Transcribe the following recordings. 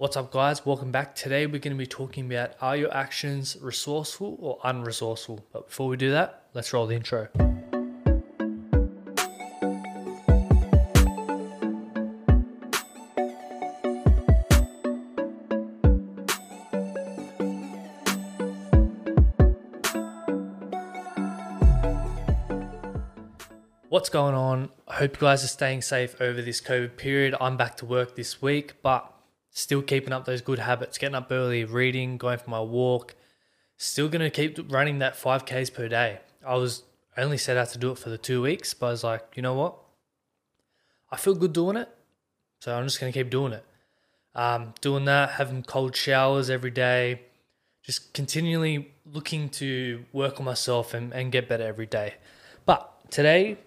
What's up, guys? Welcome back. Today we're going to be talking about are your actions resourceful or unresourceful? But before we do that, let's roll the intro. What's going on? I hope you guys are staying safe over this COVID period. I'm back to work this week, but still keeping up those good habits, getting up early, reading, going for my walk. Still going to keep running that 5Ks per day. I was only set out to do it for the two weeks, but I was like, you know what? I feel good doing it. So I'm just going to keep doing it. Um, doing that, having cold showers every day, just continually looking to work on myself and, and get better every day. But today,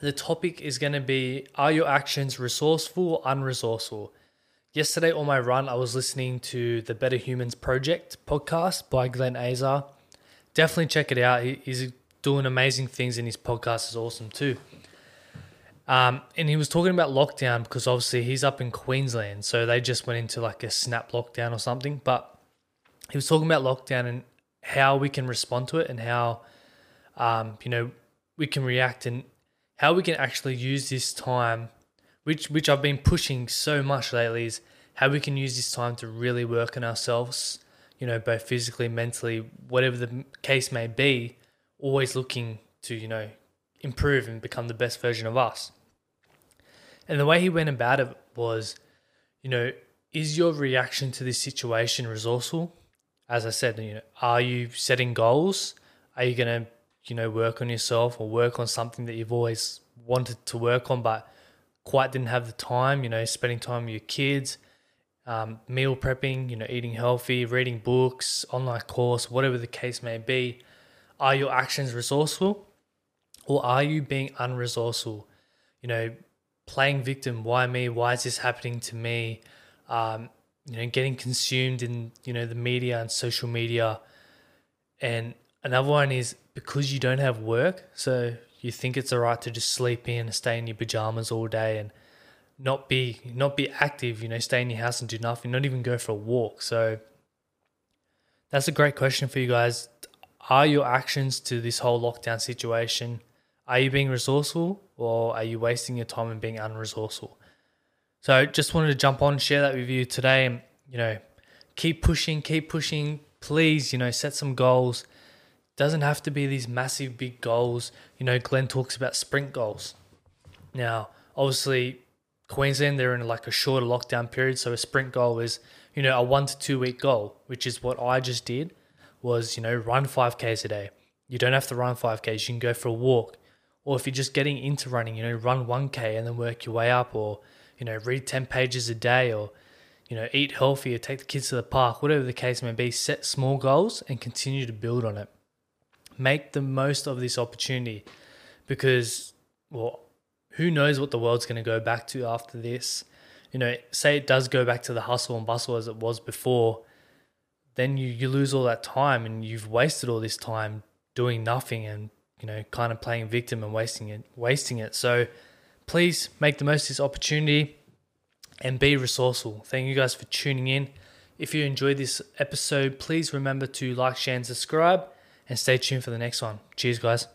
the topic is going to be Are your actions resourceful or unresourceful? Yesterday on my run, I was listening to the Better Humans Project podcast by Glen Azar. Definitely check it out. He's doing amazing things, and his podcast is awesome too. Um, and he was talking about lockdown because obviously he's up in Queensland, so they just went into like a snap lockdown or something. But he was talking about lockdown and how we can respond to it and how, um, you know, we can react and how we can actually use this time, which which I've been pushing so much lately, is how we can use this time to really work on ourselves. You know, both physically, mentally, whatever the case may be. Always looking to you know improve and become the best version of us. And the way he went about it was, you know, is your reaction to this situation resourceful? As I said, you know, are you setting goals? Are you going to you know, work on yourself or work on something that you've always wanted to work on, but quite didn't have the time, you know, spending time with your kids, um, meal prepping, you know, eating healthy, reading books, online course, whatever the case may be. Are your actions resourceful or are you being unresourceful? You know, playing victim, why me? Why is this happening to me? Um, you know, getting consumed in, you know, the media and social media. And another one is because you don't have work, so you think it's alright to just sleep in and stay in your pajamas all day and not be not be active, you know, stay in your house and do nothing, not even go for a walk. So that's a great question for you guys. Are your actions to this whole lockdown situation, are you being resourceful or are you wasting your time and being unresourceful? So just wanted to jump on share that with you today and, you know, keep pushing, keep pushing. Please, you know, set some goals doesn't have to be these massive big goals. You know, Glen talks about sprint goals. Now, obviously, Queensland they're in like a shorter lockdown period, so a sprint goal is you know a one to two week goal, which is what I just did. Was you know run five k's a day. You don't have to run five k's. You can go for a walk, or if you're just getting into running, you know run one k and then work your way up, or you know read ten pages a day, or you know eat healthy, or take the kids to the park, whatever the case may be. Set small goals and continue to build on it make the most of this opportunity because, well, who knows what the world's going to go back to after this? You know, say it does go back to the hustle and bustle as it was before, then you, you lose all that time and you've wasted all this time doing nothing and, you know, kind of playing victim and wasting it, wasting it. So please make the most of this opportunity and be resourceful. Thank you guys for tuning in. If you enjoyed this episode, please remember to like, share, and subscribe and stay tuned for the next one. Cheers, guys.